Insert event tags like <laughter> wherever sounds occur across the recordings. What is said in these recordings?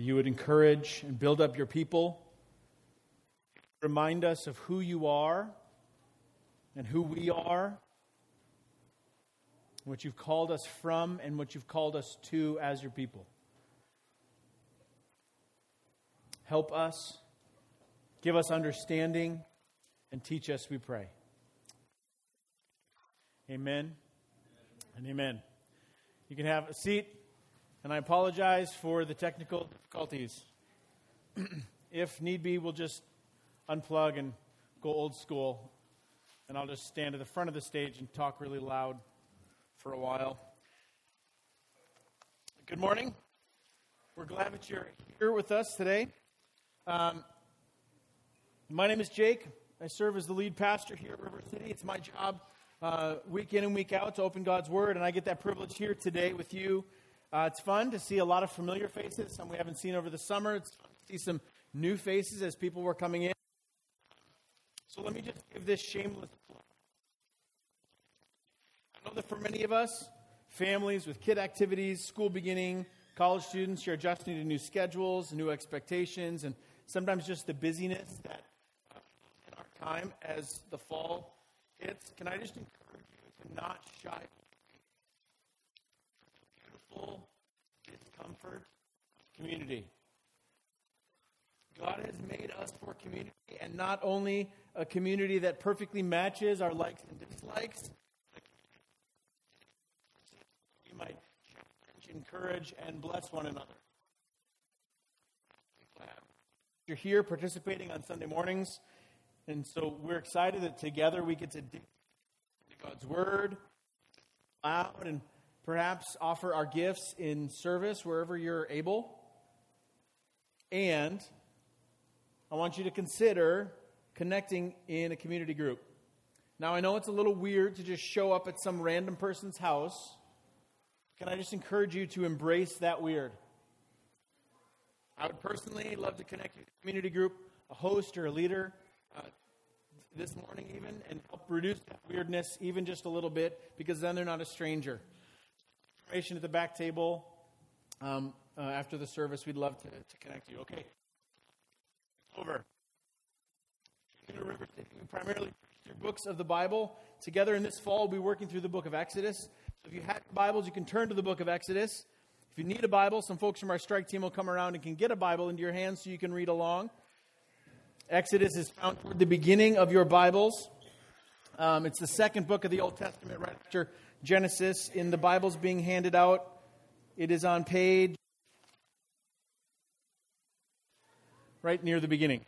You would encourage and build up your people. Remind us of who you are and who we are, what you've called us from, and what you've called us to as your people. Help us, give us understanding, and teach us, we pray. Amen and amen. You can have a seat, and I apologize for the technical difficulties. <clears throat> if need be, we'll just unplug and go old school, and I'll just stand at the front of the stage and talk really loud for a while. Good morning. We're glad that you're here with us today. Um, my name is Jake. I serve as the lead pastor here at River City. It's my job uh, week in and week out to open God's Word, and I get that privilege here today with you. Uh, it's fun to see a lot of familiar faces, some we haven't seen over the summer. It's fun to see some new faces as people were coming in. So let me just give this shameless plug. I know that for many of us, families with kid activities, school beginning, college students, you're adjusting to new schedules, new expectations, and sometimes just the busyness that uh, in our time as the fall hits. Can I just encourage you to not shy beautiful discomfort community? God has made us for community, and not only a community that perfectly matches our likes and dislikes, we might encourage and bless one another. You're here participating on Sunday mornings, and so we're excited that together we get to dig into God's Word out and perhaps offer our gifts in service wherever you're able. And I want you to consider connecting in a community group. Now, I know it's a little weird to just show up at some random person's house. Can I just encourage you to embrace that weird? I would personally love to connect you to a community group, a host or a leader, uh, this morning, even, and help reduce that weirdness even just a little bit, because then they're not a stranger. Information at the back table. Um, uh, after the service, we'd love to, to connect you. Okay. Over. Primarily your books of the Bible. Together in this fall, we'll be working through the book of Exodus. So if you have Bibles, you can turn to the book of Exodus. If you need a Bible, some folks from our strike team will come around and can get a Bible into your hands so you can read along. Exodus is found toward the beginning of your Bibles. Um, it's the second book of the Old Testament, right after Genesis. In the Bibles being handed out, it is on page right near the beginning.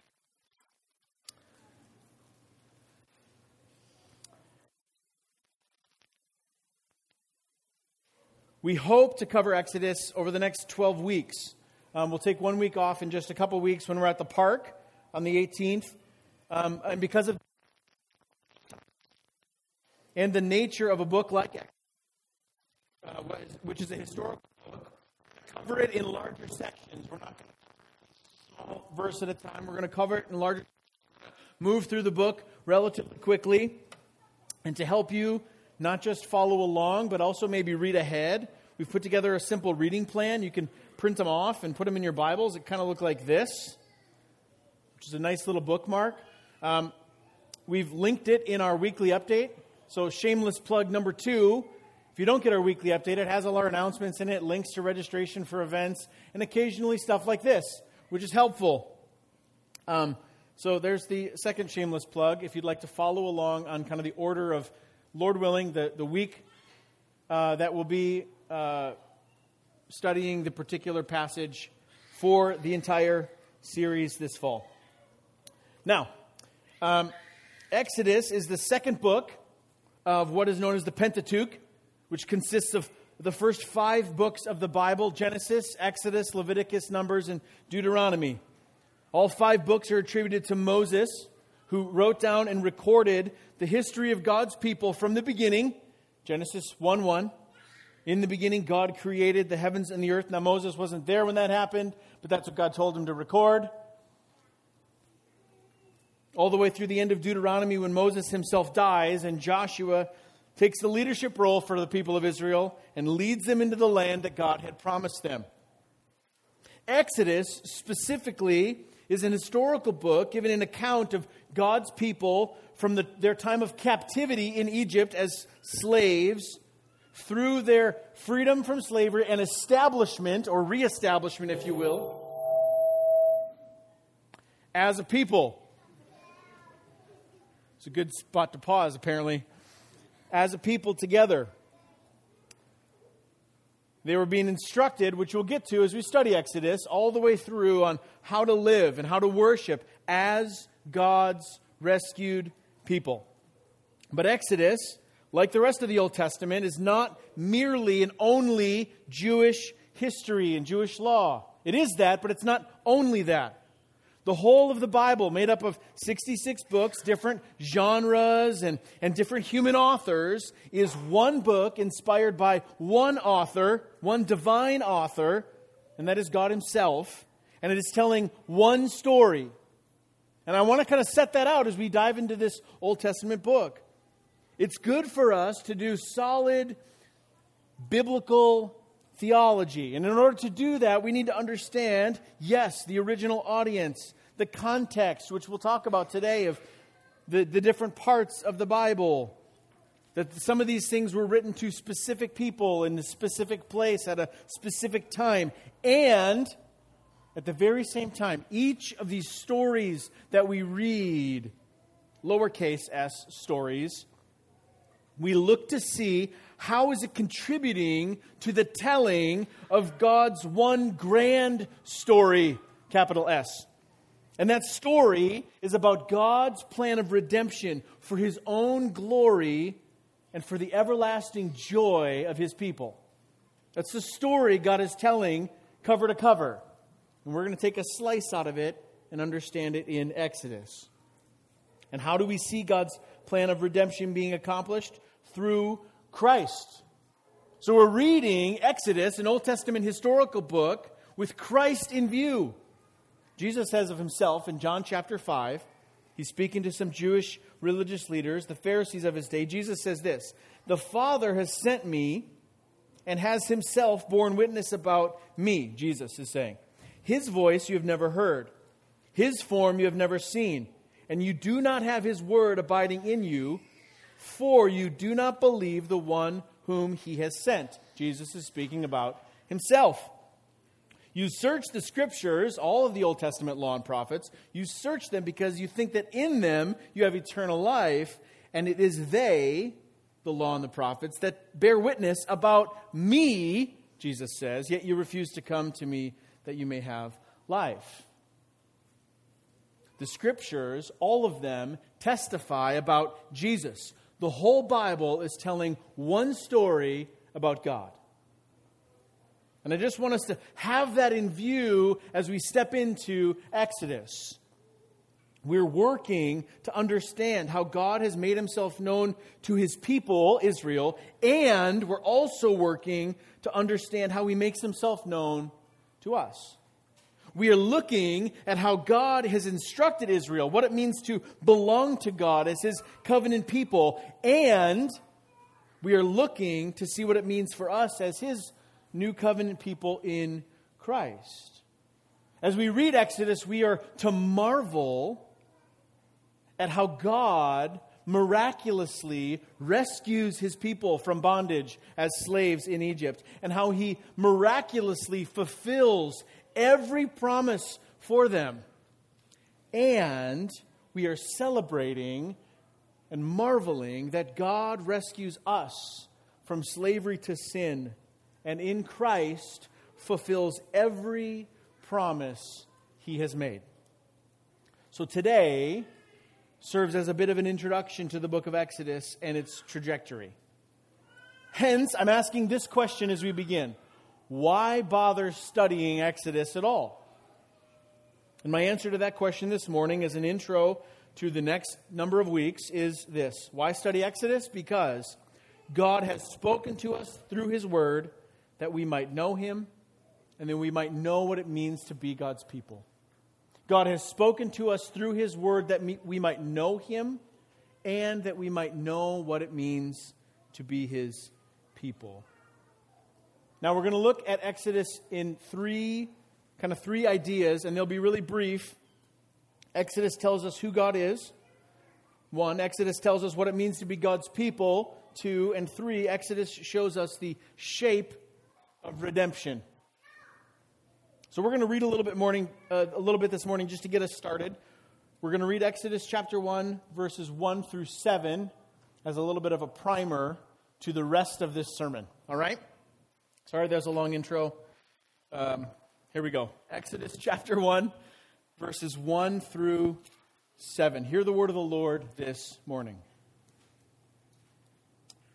We hope to cover Exodus over the next 12 weeks. Um, we'll take one week off in just a couple weeks when we're at the park on the 18th. Um, and because of and the nature of a book like uh, which is a historical book, cover it in larger sections. We're not going to small verse at a time. We're going to cover it in larger. Move through the book relatively quickly, and to help you not just follow along, but also maybe read ahead. We've put together a simple reading plan. You can print them off and put them in your Bibles. It kind of look like this which is a nice little bookmark. Um, we've linked it in our weekly update. So, shameless plug number two. If you don't get our weekly update, it has all our announcements in it, links to registration for events, and occasionally stuff like this, which is helpful. Um, so, there's the second shameless plug. If you'd like to follow along on kind of the order of, Lord willing, the, the week uh, that will be uh, studying the particular passage for the entire series this fall. Now, um, Exodus is the second book of what is known as the Pentateuch, which consists of the first five books of the Bible Genesis, Exodus, Leviticus, Numbers, and Deuteronomy. All five books are attributed to Moses, who wrote down and recorded the history of God's people from the beginning. Genesis 1 1. In the beginning, God created the heavens and the earth. Now, Moses wasn't there when that happened, but that's what God told him to record. All the way through the end of Deuteronomy, when Moses himself dies and Joshua takes the leadership role for the people of Israel and leads them into the land that God had promised them. Exodus, specifically, is an historical book giving an account of God's people from the, their time of captivity in Egypt as slaves through their freedom from slavery and establishment, or reestablishment, if you will, as a people. It's a good spot to pause, apparently. As a people together. They were being instructed, which we'll get to as we study Exodus, all the way through on how to live and how to worship as God's rescued people. But Exodus like the rest of the Old Testament, is not merely and only Jewish history and Jewish law. It is that, but it's not only that. The whole of the Bible, made up of 66 books, different genres, and, and different human authors, is one book inspired by one author, one divine author, and that is God Himself. And it is telling one story. And I want to kind of set that out as we dive into this Old Testament book. It's good for us to do solid biblical theology. And in order to do that, we need to understand, yes, the original audience, the context, which we'll talk about today, of the, the different parts of the Bible. That some of these things were written to specific people in a specific place at a specific time. And at the very same time, each of these stories that we read, lowercase s stories, we look to see how is it contributing to the telling of God's one grand story, capital S. And that story is about God's plan of redemption for his own glory and for the everlasting joy of his people. That's the story God is telling cover to cover. And we're going to take a slice out of it and understand it in Exodus. And how do we see God's plan of redemption being accomplished? Through Christ. So we're reading Exodus, an Old Testament historical book, with Christ in view. Jesus says of himself in John chapter 5, he's speaking to some Jewish religious leaders, the Pharisees of his day. Jesus says this The Father has sent me and has himself borne witness about me, Jesus is saying. His voice you have never heard, his form you have never seen and you do not have his word abiding in you, for you do not believe the one whom he has sent. Jesus is speaking about himself. You search the scriptures, all of the Old Testament law and prophets, you search them because you think that in them you have eternal life, and it is they, the law and the prophets, that bear witness about me, Jesus says, yet you refuse to come to me that you may have life. The scriptures, all of them, testify about Jesus. The whole Bible is telling one story about God. And I just want us to have that in view as we step into Exodus. We're working to understand how God has made himself known to his people, Israel, and we're also working to understand how he makes himself known to us we are looking at how God has instructed Israel, what it means to belong to God as his covenant people, and we are looking to see what it means for us as his new covenant people in Christ. As we read Exodus, we are to marvel at how God miraculously rescues his people from bondage as slaves in Egypt, and how he miraculously fulfills every promise for them. And we are celebrating and marveling that God rescues us from slavery to sin and in Christ fulfills every promise he has made. So today serves as a bit of an introduction to the book of Exodus and its trajectory. Hence, I'm asking this question as we begin Why bother studying Exodus at all? And my answer to that question this morning, as an intro to the next number of weeks, is this Why study Exodus? Because God has spoken to us through His Word that we might know Him and that we might know what it means to be God's people. God has spoken to us through His Word that we might know Him and that we might know what it means to be His people. Now, we're going to look at Exodus in three, kind of three ideas, and they'll be really brief. Exodus tells us who God is. One, Exodus tells us what it means to be God's people. Two, and three, Exodus shows us the shape of redemption. So we're going to read a little bit morning, uh, a little bit this morning just to get us started. We're going to read Exodus chapter 1 verses 1 through 7 as a little bit of a primer to the rest of this sermon. All right? Sorry, there's a long intro. Um, here we go. Exodus chapter 1 verses 1 through 7. Hear the word of the Lord this morning.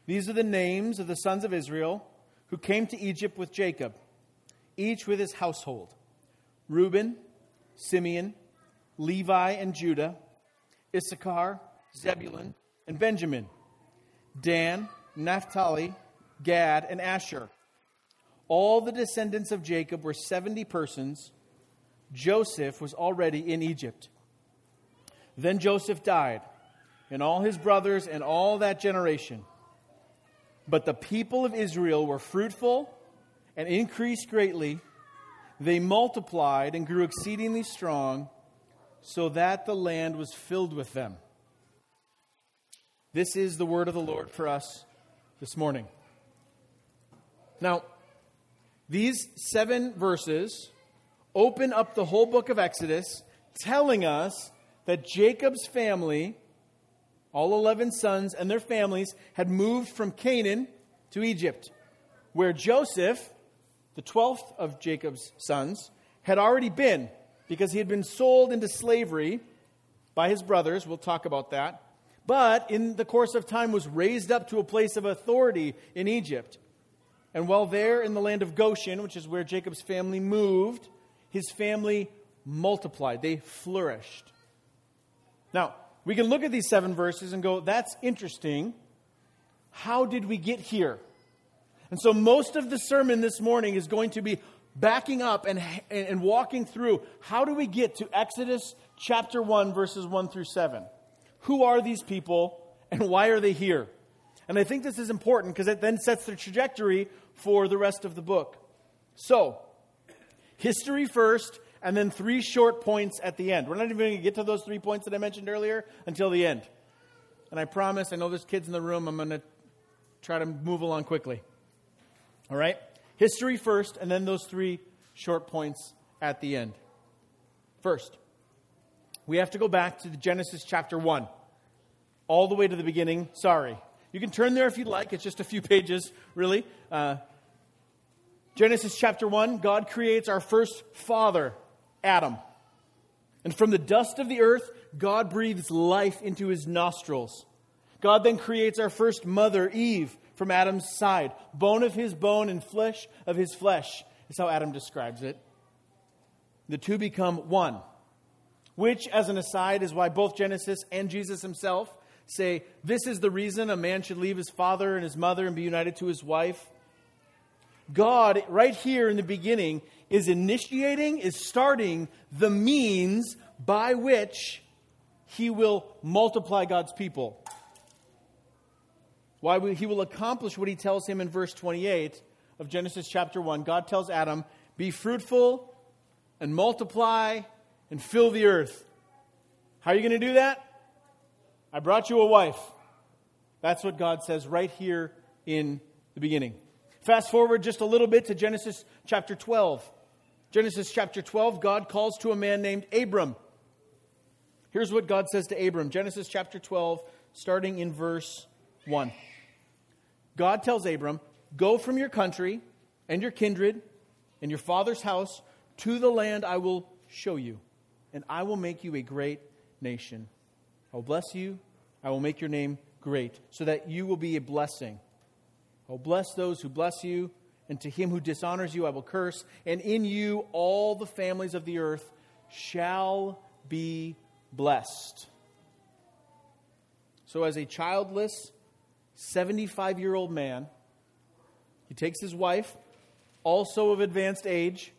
These are the names of the sons of Israel who came to Egypt with Jacob each with his household Reuben, Simeon, Levi, and Judah, Issachar, Zebulun, and Benjamin, Dan, Naphtali, Gad, and Asher. All the descendants of Jacob were 70 persons. Joseph was already in Egypt. Then Joseph died, and all his brothers and all that generation. But the people of Israel were fruitful and increased greatly. They multiplied and grew exceedingly strong, so that the land was filled with them. This is the word of the Lord for us this morning. Now, these seven verses open up the whole book of Exodus, telling us that Jacob's family, all 11 sons and their families, had moved from Canaan to Egypt, where Joseph the 12th of Jacob's sons, had already been, because he had been sold into slavery by his brothers. We'll talk about that. But in the course of time was raised up to a place of authority in Egypt. And while there in the land of Goshen, which is where Jacob's family moved, his family multiplied. They flourished. Now, we can look at these seven verses and go, that's interesting. How did we get here? And so most of the sermon this morning is going to be backing up and, and walking through how do we get to Exodus chapter 1, verses 1 through 7. Who are these people and why are they here? And I think this is important because it then sets the trajectory for the rest of the book. So, history first, and then three short points at the end. We're not even going to get to those three points that I mentioned earlier until the end. And I promise, I know there's kids in the room, I'm going to try to move along quickly. All right? History first, and then those three short points at the end. First, we have to go back to Genesis chapter 1, all the way to the beginning. Sorry. You can turn there if you'd like, it's just a few pages, really. Uh, Genesis chapter 1, God creates our first father, Adam. And from the dust of the earth, God breathes life into his nostrils. God then creates our first mother, Eve from Adam's side, bone of his bone and flesh of his flesh, is how Adam describes it. The two become one, which, as an aside, is why both Genesis and Jesus himself say this is the reason a man should leave his father and his mother and be united to his wife. God, right here in the beginning, is initiating, is starting the means by which he will multiply God's people. Why he will accomplish what he tells him in verse 28 of Genesis chapter 1. God tells Adam, Be fruitful and multiply and fill the earth. How are you going to do that? I brought you a wife. That's what God says right here in the beginning. Fast forward just a little bit to Genesis chapter 12. Genesis chapter 12, God calls to a man named Abram. Here's what God says to Abram Genesis chapter 12, starting in verse 1. God tells Abram, Go from your country and your kindred and your father's house to the land I will show you, and I will make you a great nation. I will bless you, I will make your name great, so that you will be a blessing. I will bless those who bless you, and to him who dishonors you I will curse, and in you all the families of the earth shall be blessed. So, as a childless, 75 year old man, he takes his wife, also of advanced age.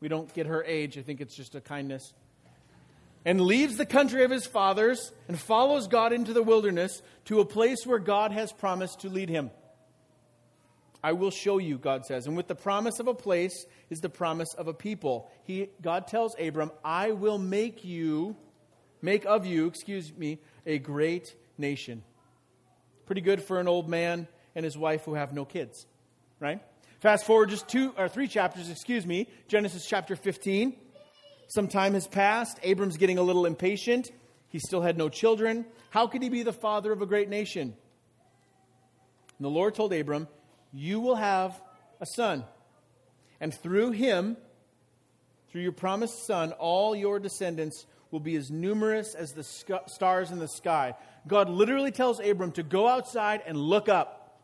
We don't get her age, I think it's just a kindness. And leaves the country of his fathers and follows God into the wilderness to a place where God has promised to lead him. I will show you, God says. And with the promise of a place is the promise of a people. He, God tells Abram, I will make you, make of you, excuse me, a great nation. Pretty good for an old man and his wife who have no kids, right? Fast forward just two or three chapters, excuse me, Genesis chapter 15. Some time has passed. Abram's getting a little impatient. He still had no children. How could he be the father of a great nation? And the Lord told Abram, You will have a son, and through him, through your promised son, all your descendants will be as numerous as the stars in the sky. God literally tells Abram to go outside and look up.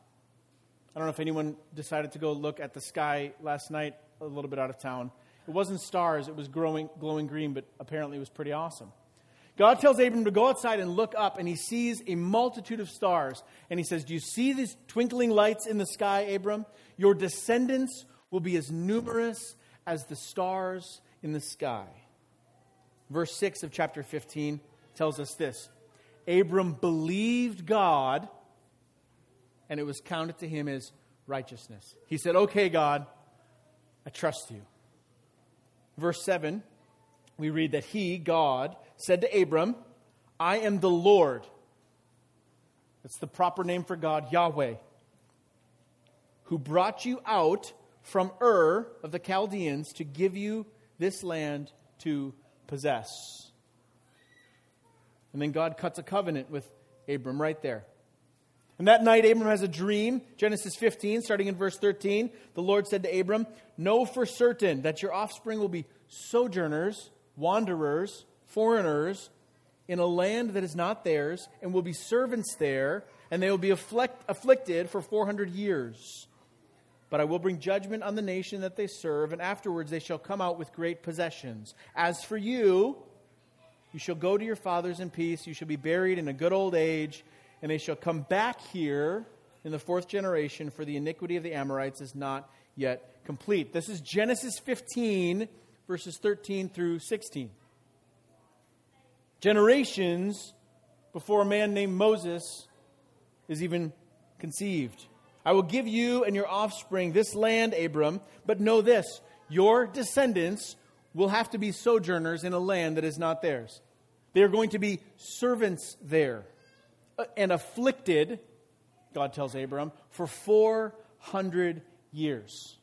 I don't know if anyone decided to go look at the sky last night, a little bit out of town. It wasn't stars, it was growing, glowing green, but apparently it was pretty awesome. God tells Abram to go outside and look up, and he sees a multitude of stars. And he says, Do you see these twinkling lights in the sky, Abram? Your descendants will be as numerous as the stars in the sky. Verse 6 of chapter 15 tells us this Abram believed God, and it was counted to him as righteousness. He said, Okay, God, I trust you. Verse 7, we read that he, God, said to Abram, I am the Lord. That's the proper name for God, Yahweh, who brought you out from Ur of the Chaldeans to give you this land to possess. And then God cuts a covenant with Abram right there. And that night, Abram has a dream. Genesis 15, starting in verse 13. The Lord said to Abram, Know for certain that your offspring will be sojourners, wanderers, foreigners in a land that is not theirs, and will be servants there, and they will be afflict, afflicted for 400 years. But I will bring judgment on the nation that they serve, and afterwards they shall come out with great possessions. As for you, you shall go to your fathers in peace, you shall be buried in a good old age, and they shall come back here in the fourth generation, for the iniquity of the Amorites is not yet complete. This is Genesis 15, verses 13 through 16. Generations before a man named Moses is even conceived. I will give you and your offspring this land, Abram, but know this your descendants will have to be sojourners in a land that is not theirs. They are going to be servants there Uh, and afflicted, God tells Abram, for 400 years.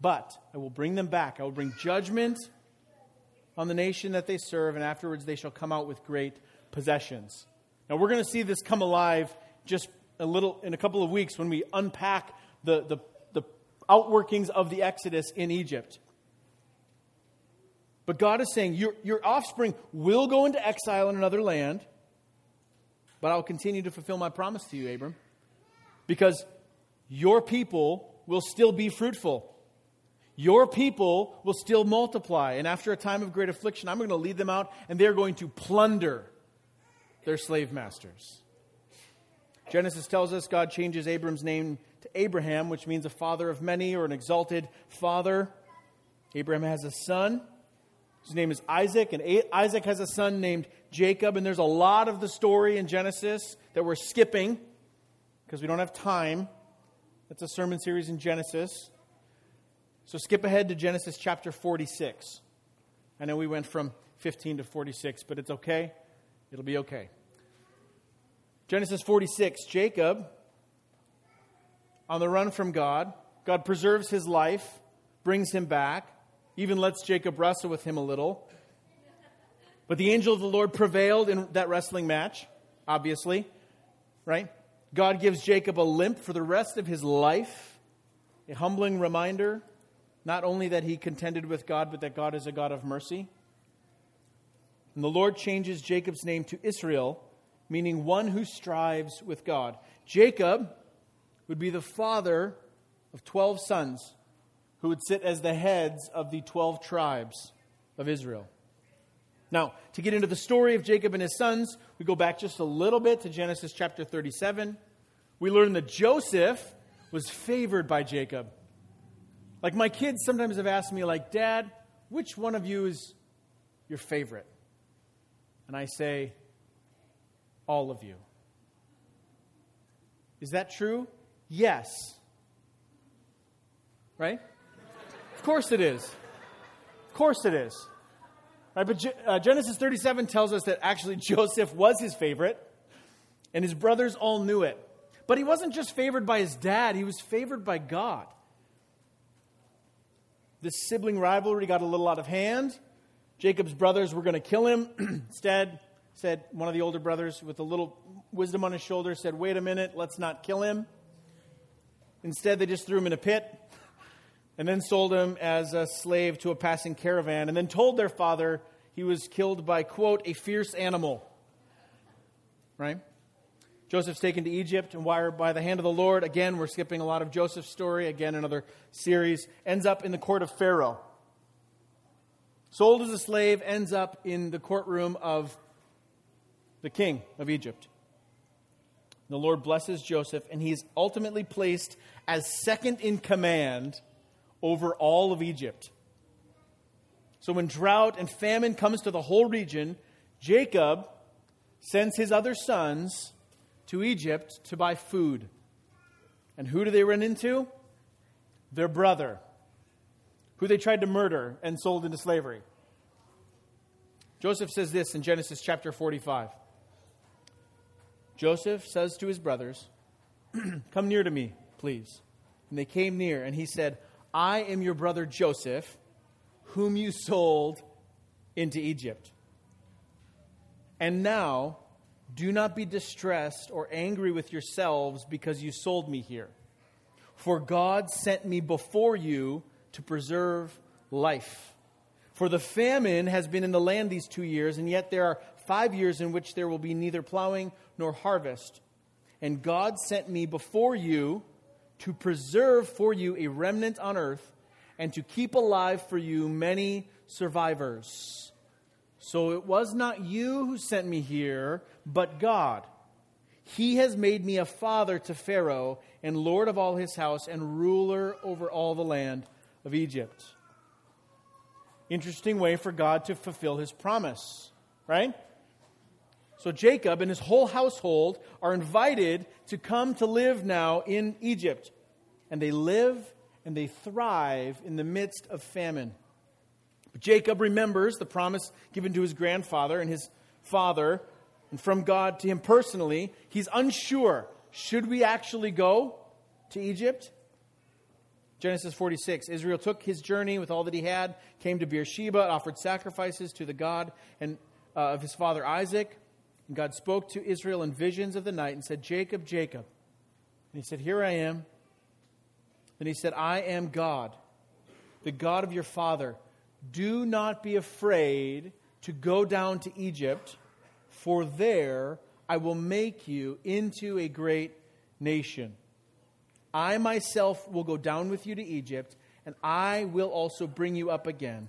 But I will bring them back. I will bring judgment on the nation that they serve, and afterwards they shall come out with great possessions. Now we're going to see this come alive just a little in a couple of weeks when we unpack the, the, the outworkings of the Exodus in Egypt. But God is saying, your, your offspring will go into exile in another land, but I'll continue to fulfill my promise to you, Abram, because your people will still be fruitful. Your people will still multiply. And after a time of great affliction, I'm going to lead them out, and they're going to plunder their slave masters. Genesis tells us God changes Abram's name to Abraham, which means a father of many or an exalted father. Abraham has a son. His name is Isaac, and Isaac has a son named Jacob. And there's a lot of the story in Genesis that we're skipping because we don't have time. That's a sermon series in Genesis. So skip ahead to Genesis chapter 46. I know we went from 15 to 46, but it's okay. It'll be okay. Genesis 46, Jacob, on the run from God, God preserves his life, brings him back, even lets Jacob wrestle with him a little. But the angel of the Lord prevailed in that wrestling match, obviously, right? God gives Jacob a limp for the rest of his life, a humbling reminder not only that he contended with God, but that God is a God of mercy. And the Lord changes Jacob's name to Israel meaning one who strives with God. Jacob would be the father of 12 sons who would sit as the heads of the 12 tribes of Israel. Now, to get into the story of Jacob and his sons, we go back just a little bit to Genesis chapter 37. We learn that Joseph was favored by Jacob. Like my kids sometimes have asked me like, "Dad, which one of you is your favorite?" And I say, "All of you." Is that true? Yes. Right? Of course it is. Of course it is. Right, but uh, Genesis 37 tells us that actually <laughs> Joseph was his favorite, and his brothers all knew it. But he wasn't just favored by his dad, he was favored by God. This sibling rivalry got a little out of hand. Jacob's brothers were going to kill him. <clears throat> Instead, said one of the older brothers with a little wisdom on his shoulder said, "Wait a minute, let's not kill him." Instead, they just threw him in a pit and then sold him as a slave to a passing caravan and then told their father he was killed by quote a fierce animal. Right? Joseph's taken to Egypt and wired by the hand of the Lord. Again, we're skipping a lot of Joseph's story. Again, another series. Ends up in the court of Pharaoh. Sold as a slave, ends up in the courtroom of the king of Egypt. The Lord blesses Joseph, and he's ultimately placed as second in command over all of Egypt. So when drought and famine comes to the whole region, Jacob sends his other sons to Egypt to buy food. And who do they run into? Their brother, who they tried to murder and sold into slavery. Joseph says this in Genesis chapter 45. Joseph says to his brothers, <clears throat> Come near to me, please. And they came near, and he said, I am your brother Joseph, whom you sold into Egypt. And now, do not be distressed or angry with yourselves because you sold me here. For God sent me before you to preserve life. For the famine has been in the land these two years, and yet there are five years in which there will be neither plowing nor harvest. And God sent me before you to preserve for you a remnant on earth and to keep alive for you many survivors. So it was not you who sent me here, but God. He has made me a father to Pharaoh, and lord of all his house, and ruler over all the land of Egypt. Interesting way for God to fulfill his promise, right? So Jacob and his whole household are invited to come to live now in Egypt. And they live and they thrive in the midst of famine. But Jacob remembers the promise given to his grandfather and his father, and from God to him personally. He's unsure should we actually go to Egypt? Genesis 46 Israel took his journey with all that he had, came to Beersheba, offered sacrifices to the God and, uh, of his father Isaac. And God spoke to Israel in visions of the night and said, Jacob, Jacob. And he said, Here I am. Then he said, I am God, the God of your father. Do not be afraid to go down to Egypt, for there I will make you into a great nation. I myself will go down with you to Egypt, and I will also bring you up again,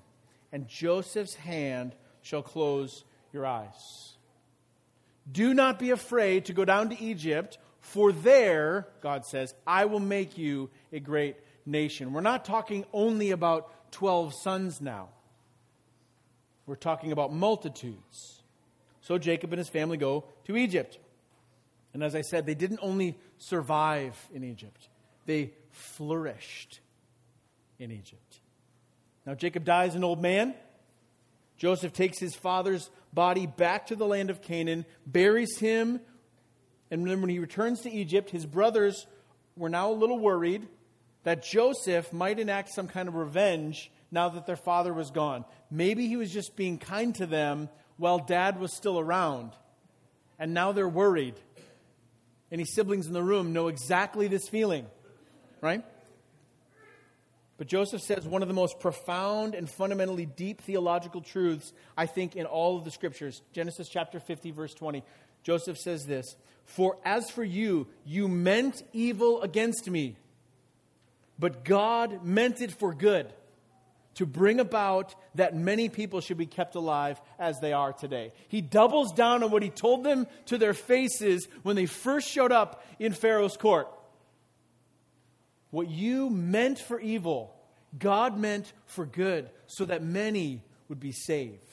and Joseph's hand shall close your eyes. Do not be afraid to go down to Egypt, for there, God says, I will make you a great nation. We're not talking only about 12 sons now. We're talking about multitudes. So Jacob and his family go to Egypt. And as I said, they didn't only survive in Egypt, they flourished in Egypt. Now, Jacob dies an old man. Joseph takes his father's body back to the land of Canaan, buries him, and then when he returns to Egypt, his brothers were now a little worried that Joseph might enact some kind of revenge now that their father was gone. Maybe he was just being kind to them while dad was still around. And now they're worried. Any siblings in the room know exactly this feeling, right? But Joseph says one of the most profound and fundamentally deep theological truths, I think, in all of the scriptures. Genesis chapter 50, verse 20. Joseph says this For as for you, you meant evil against me, but God meant it for good to bring about that many people should be kept alive as they are today. He doubles down on what he told them to their faces when they first showed up in Pharaoh's court. What you meant for evil, God meant for good, so that many would be saved.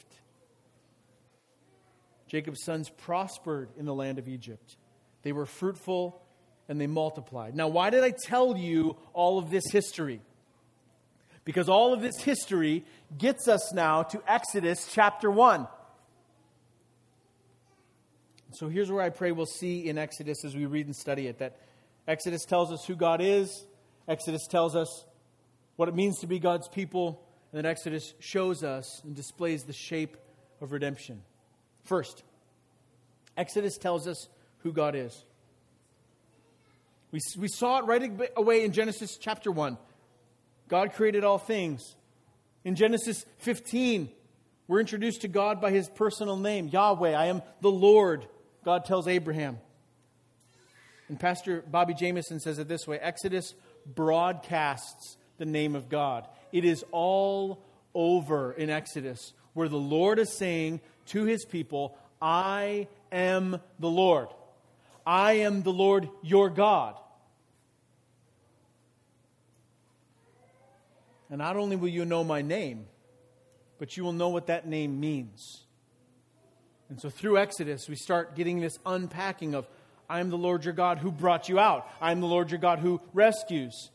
Jacob's sons prospered in the land of Egypt. They were fruitful and they multiplied. Now, why did I tell you all of this history? Because all of this history gets us now to Exodus chapter 1. So here's where I pray we'll see in Exodus as we read and study it that Exodus tells us who God is, Exodus tells us what it means to be God's people, and then Exodus shows us and displays the shape of redemption. First, Exodus tells us who God is. We, we saw it right away in Genesis chapter 1. God created all things. In Genesis 15, we're introduced to God by his personal name, Yahweh. I am the Lord, God tells Abraham. And Pastor Bobby Jamieson says it this way Exodus broadcasts the name of God. It is all over in Exodus where the Lord is saying to his people, I am the Lord. I am the Lord your God. And not only will you know my name, but you will know what that name means. And so through Exodus, we start getting this unpacking of I am the Lord your God who brought you out, I am the Lord your God who rescues.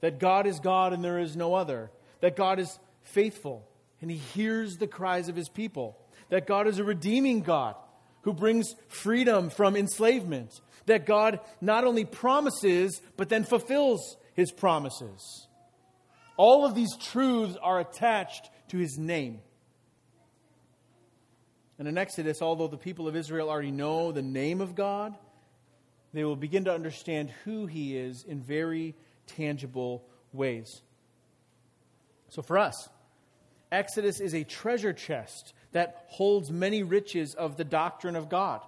That God is God and there is no other. That God is faithful and he hears the cries of his people. That God is a redeeming God who brings freedom from enslavement. That God not only promises, but then fulfills his promises. All of these truths are attached to his name. And in Exodus, although the people of Israel already know the name of God, they will begin to understand who he is in very tangible ways. So for us, Exodus is a treasure chest that holds many riches of the doctrine of God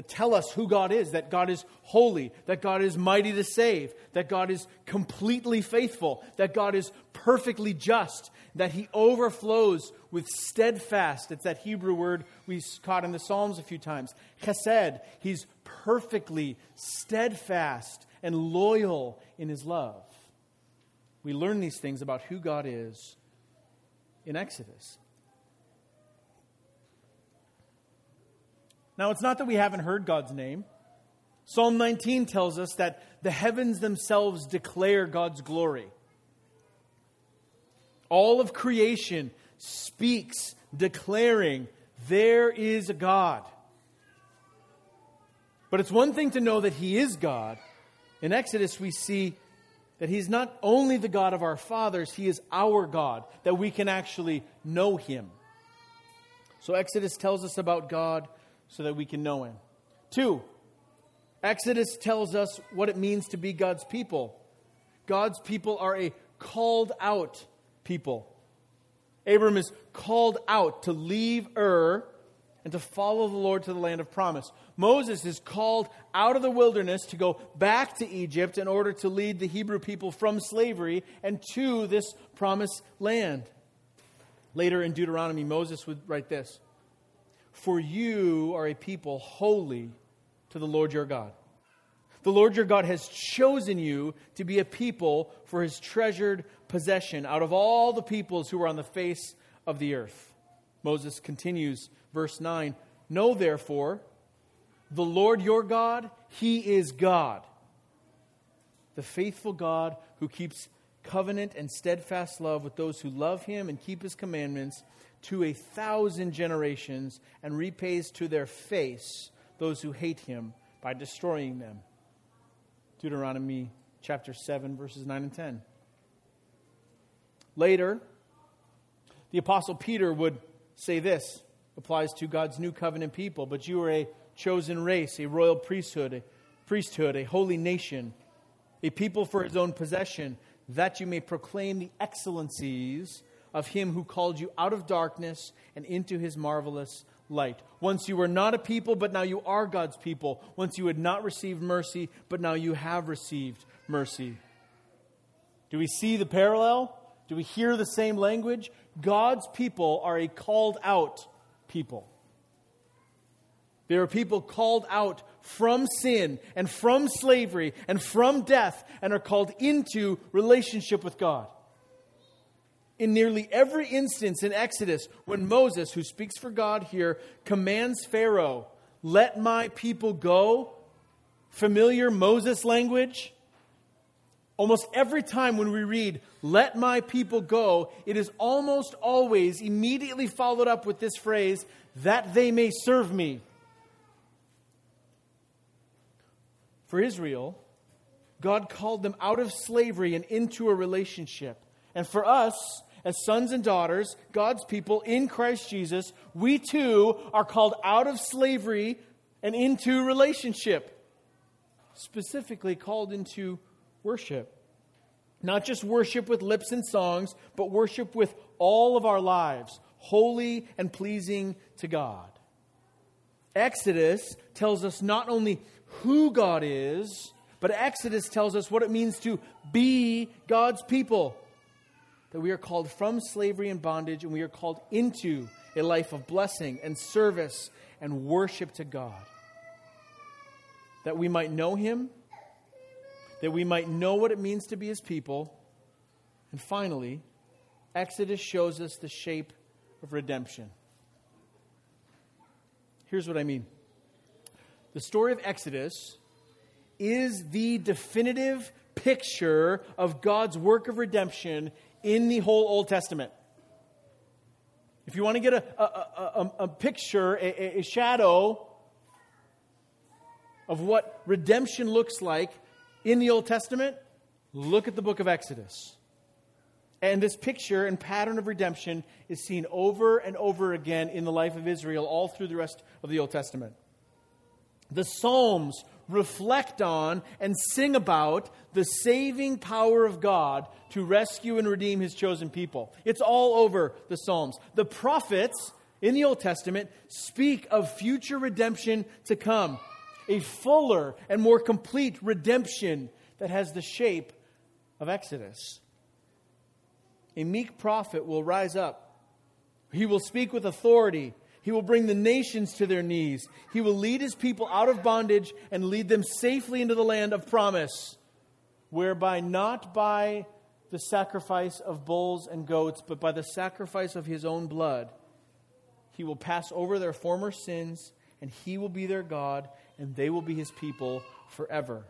that tell us who God is that God is holy, that God is mighty to save, that God is completely faithful, that God is perfectly just, that He overflows with steadfast. It's that Hebrew word we caught in the Psalms a few times. Chesed. He's perfectly steadfast and loyal in His love. We learn these things about who God is in Exodus. Now, it's not that we haven't heard God's name. Psalm 19 tells us that the heavens themselves declare God's glory. All of creation speaks, declaring, There is a God. But it's one thing to know that He is God. In Exodus, we see that He's not only the God of our fathers, He is our God, that we can actually know Him. So, Exodus tells us about God so that we can know Him. Two, Exodus tells us what it means to be God's people. God's people are a called out people. Abram is called out to leave Ur and to follow the Lord to the land of promise. Moses is called out of the wilderness to go back to Egypt in order to lead the Hebrew people from slavery and to this promised land. Later in Deuteronomy, Moses would write this for you are a people holy to the Lord your God. The Lord your God has chosen you to be a people for his treasured possession out of all the peoples who are on the face of the earth. Moses continues, verse 9 Know therefore, the Lord your God, he is God, the faithful God who keeps covenant and steadfast love with those who love him and keep his commandments to a thousand generations and repays to their face those who hate him by destroying them. Deuteronomy chapter 7, verses 9 and 10. Later, the Apostle Peter would say this applies to God's new covenant people, but you are a chosen race, a royal priesthood, a priesthood, a holy nation, a people for his own possession, that you may proclaim the excellencies of him who called you out of darkness and into his marvelous light. Once you were not a people, but now you are God's people. Once you had not received mercy, but now you have received mercy. Do we see the parallel? Do we hear the same language? God's people are a called out people. They are people called out from sin and from slavery and from death and are called into relationship with God in nearly every instance in Exodus when Moses, who speaks for God here, commands Pharaoh, let my people go, familiar Moses language. Almost every time when we read, let my people go, it is almost always immediately followed up with this phrase, that they may serve me. For Israel, God called them out of slavery and into a relationship. And for us, as sons and daughters, God's people in Christ Jesus, we too are called out of slavery and into relationship. Specifically, called into worship. Not just worship with lips and songs, but worship with all of our lives, holy and pleasing to God. Exodus tells us not only who God is, but Exodus tells us what it means to be God's people that we are called from slavery and bondage and we are called into a life of blessing and service and worship to God. That we might know Him, that we might know what it means to be His people. And finally, Exodus shows us the shape of redemption. Here's what I mean the story of Exodus is the definitive picture of God's work of redemption in the whole Old Testament. If you want to get a, a, a, a picture, a, a shadow of what redemption looks like in the Old Testament, look at the book of Exodus. And this picture and pattern of redemption is seen over and over again in the life of Israel all through the rest of the Old Testament. The Psalms reflect on and sing about the saving power of God to rescue and redeem his chosen people. It's all over the Psalms. The prophets in the Old Testament speak of future redemption to come, a fuller and more complete redemption that has the shape of Exodus. A meek prophet will rise up. He will speak with authority he will bring the nations to their knees. He will lead his people out of bondage and lead them safely into the land of promise, whereby not by the sacrifice of bulls and goats, but by the sacrifice of his own blood, he will pass over their former sins, and he will be their God, and they will be his people forever.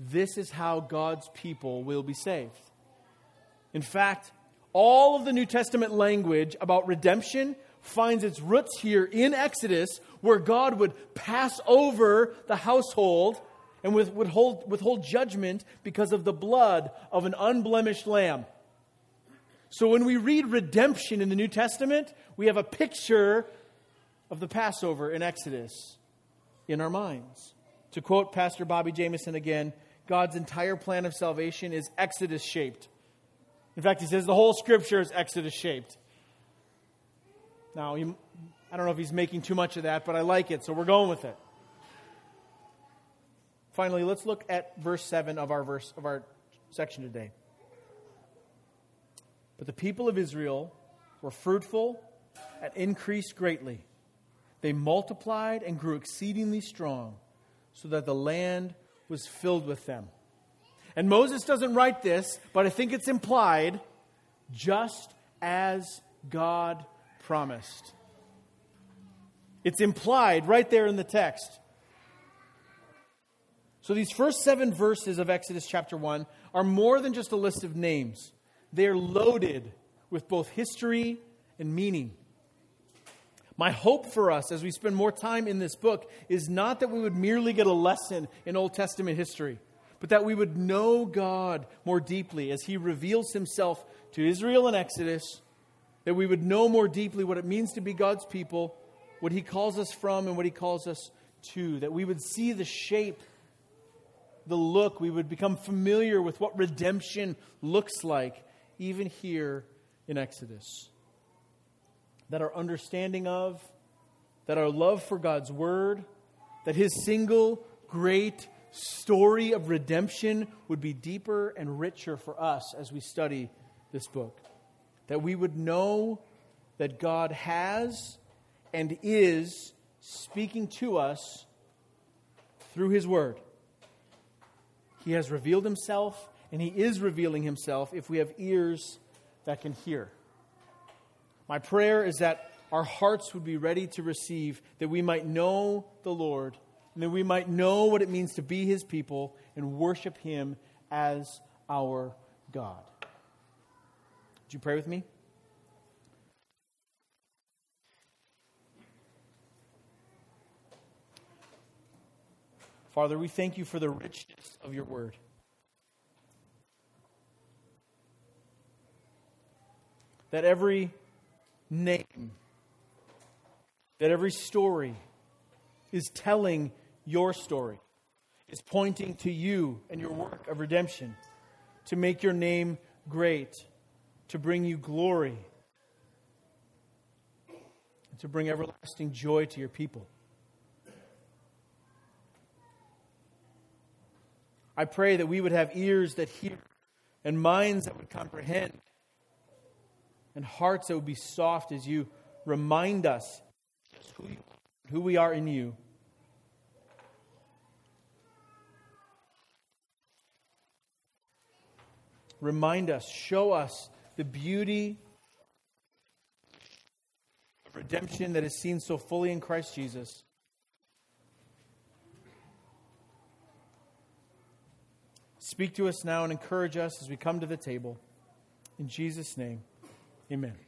This is how God's people will be saved. In fact, all of the New Testament language about redemption finds its roots here in Exodus, where God would pass over the household and withhold, withhold judgment because of the blood of an unblemished lamb. So when we read redemption in the New Testament, we have a picture of the Passover in Exodus in our minds. To quote Pastor Bobby Jamieson again, God's entire plan of salvation is Exodus shaped. In fact, he says the whole scripture is Exodus shaped. Now, he, I don't know if he's making too much of that, but I like it, so we're going with it. Finally, let's look at verse 7 of our verse of our section today. But the people of Israel were fruitful and increased greatly. They multiplied and grew exceedingly strong, so that the land was filled with them. And Moses doesn't write this, but I think it's implied just as God promised. It's implied right there in the text. So, these first seven verses of Exodus chapter 1 are more than just a list of names, they're loaded with both history and meaning. My hope for us as we spend more time in this book is not that we would merely get a lesson in Old Testament history, but that we would know God more deeply as He reveals Himself to Israel in Exodus that we would know more deeply what it means to be God's people, what He calls us from, and what He calls us to, that we would see the shape, the look, we would become familiar with what redemption looks like, even here in Exodus. That our understanding of, that our love for God's Word, that His single great story of redemption would be deeper and richer for us as we study this book. That we would know that God has and is speaking to us through His Word. He has revealed Himself, and He is revealing Himself if we have ears that can hear. My prayer is that our hearts would be ready to receive, that we might know the Lord, and that we might know what it means to be His people and worship Him as our God. Would you pray with me? Father, we thank you for the richness of your word. That every name, that every story is telling your story, is pointing to you and your work of redemption, to make your name great, to bring you glory, to bring everlasting joy to your people. I pray that we would have ears that hear and minds that would comprehend and hearts that would be soft as you remind us who, we are in you. Remind us, show us the beauty of redemption that is seen so fully in Christ Jesus. Speak to us now and encourage us as we come to the table. In Jesus' name, amen.